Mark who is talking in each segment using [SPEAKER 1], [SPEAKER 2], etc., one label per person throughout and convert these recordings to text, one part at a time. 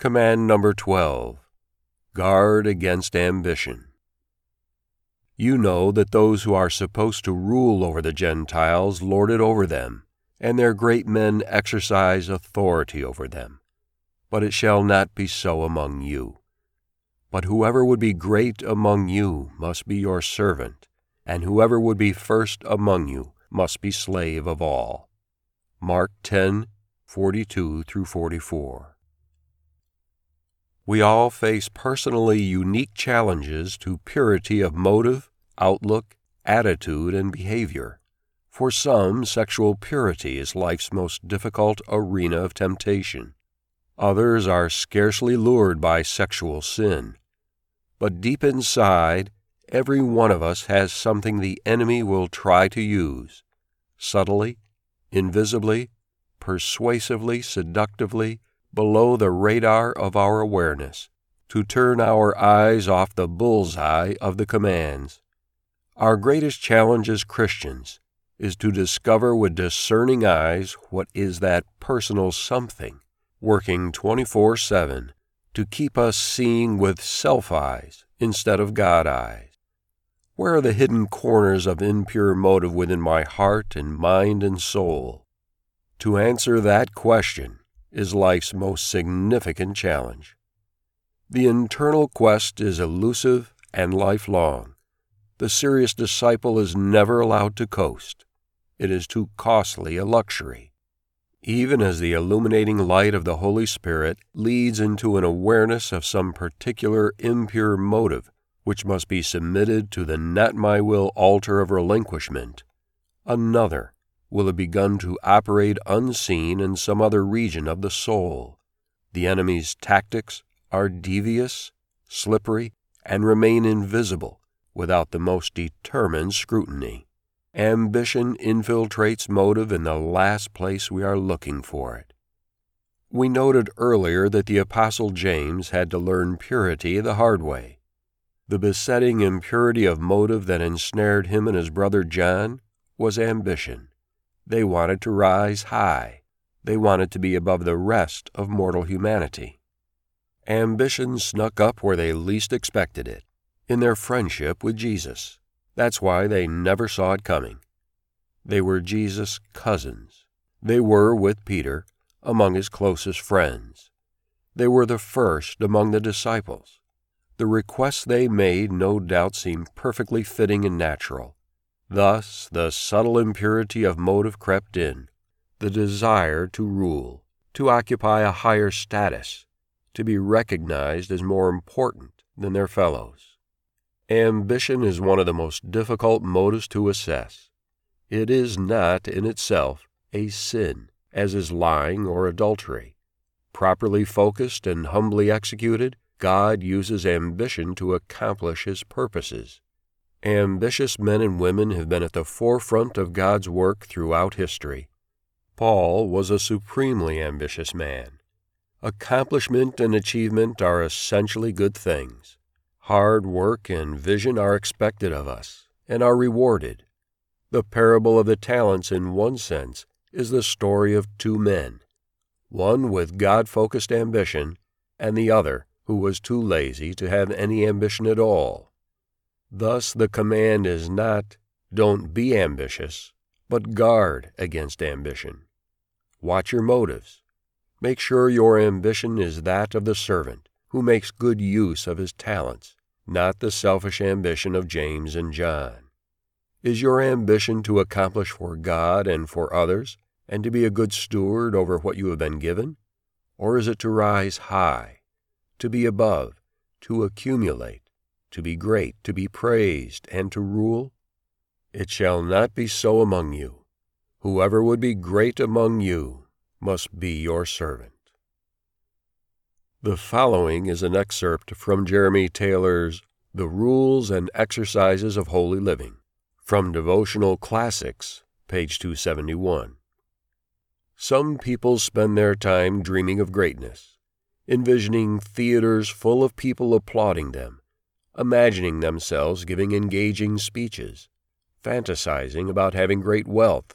[SPEAKER 1] Command number 12 Guard against ambition. You know that those who are supposed to rule over the Gentiles lord it over them, and their great men exercise authority over them. But it shall not be so among you. But whoever would be great among you must be your servant, and whoever would be first among you must be slave of all. Mark 10 42 through 44. We all face personally unique challenges to purity of motive, outlook, attitude, and behavior. For some, sexual purity is life's most difficult arena of temptation. Others are scarcely lured by sexual sin. But deep inside, every one of us has something the enemy will try to use subtly, invisibly, persuasively, seductively, below the radar of our awareness, to turn our eyes off the bull's eye of the commands. Our greatest challenge as Christians is to discover with discerning eyes what is that personal something working 24 7 to keep us seeing with self eyes instead of God eyes. Where are the hidden corners of impure motive within my heart and mind and soul? To answer that question is life's most significant challenge. The internal quest is elusive and lifelong. The serious disciple is never allowed to coast. It is too costly a luxury. Even as the illuminating light of the Holy Spirit leads into an awareness of some particular impure motive which must be submitted to the not my will altar of relinquishment, another will have begun to operate unseen in some other region of the soul. The enemy's tactics are devious, slippery, and remain invisible without the most determined scrutiny. Ambition infiltrates motive in the last place we are looking for it. We noted earlier that the Apostle James had to learn purity the hard way. The besetting impurity of motive that ensnared him and his brother John was ambition. They wanted to rise high. They wanted to be above the rest of mortal humanity. Ambition snuck up where they least expected it, in their friendship with Jesus. That's why they never saw it coming. They were Jesus' cousins. They were, with Peter, among his closest friends. They were the first among the disciples. The requests they made no doubt seemed perfectly fitting and natural. Thus the subtle impurity of motive crept in, the desire to rule, to occupy a higher status, to be recognized as more important than their fellows. Ambition is one of the most difficult motives to assess. It is not in itself a sin, as is lying or adultery. Properly focused and humbly executed, God uses ambition to accomplish his purposes. Ambitious men and women have been at the forefront of God's work throughout history. Paul was a supremely ambitious man. Accomplishment and achievement are essentially good things. Hard work and vision are expected of us and are rewarded. The parable of the talents, in one sense, is the story of two men one with God focused ambition, and the other who was too lazy to have any ambition at all. Thus, the command is not, don't be ambitious, but guard against ambition. Watch your motives. Make sure your ambition is that of the servant who makes good use of his talents, not the selfish ambition of James and John. Is your ambition to accomplish for God and for others, and to be a good steward over what you have been given? Or is it to rise high, to be above, to accumulate, to be great, to be praised, and to rule? It shall not be so among you. Whoever would be great among you must be your servant. The following is an excerpt from Jeremy Taylor's The Rules and Exercises of Holy Living, from Devotional Classics, page 271. Some people spend their time dreaming of greatness envisioning theaters full of people applauding them, imagining themselves giving engaging speeches, fantasizing about having great wealth.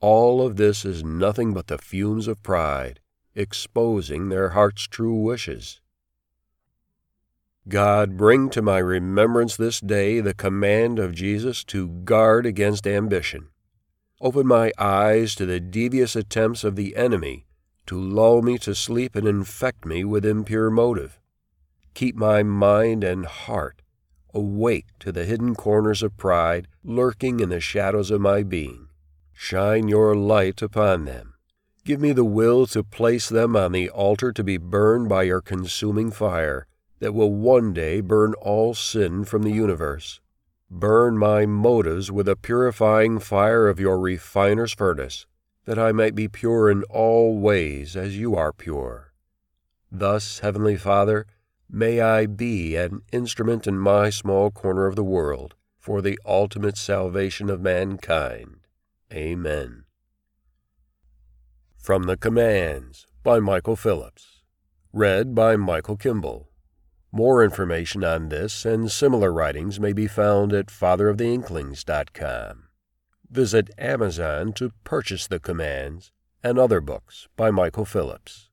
[SPEAKER 1] All of this is nothing but the fumes of pride, exposing their heart's true wishes. God, bring to my remembrance this day the command of Jesus to guard against ambition. Open my eyes to the devious attempts of the enemy to lull me to sleep and infect me with impure motive. Keep my mind and heart awake to the hidden corners of pride lurking in the shadows of my being. Shine your light upon them. Give me the will to place them on the altar to be burned by your consuming fire that will one day burn all sin from the universe. Burn my motives with the purifying fire of your refiner's furnace, that I might be pure in all ways as you are pure. Thus, Heavenly Father, may I be an instrument in my small corner of the world for the ultimate salvation of mankind. Amen. From the Commands by Michael Phillips. Read by Michael Kimball. More information on this and similar writings may be found at fatheroftheinklings.com. Visit Amazon to purchase the commands and other books by Michael Phillips.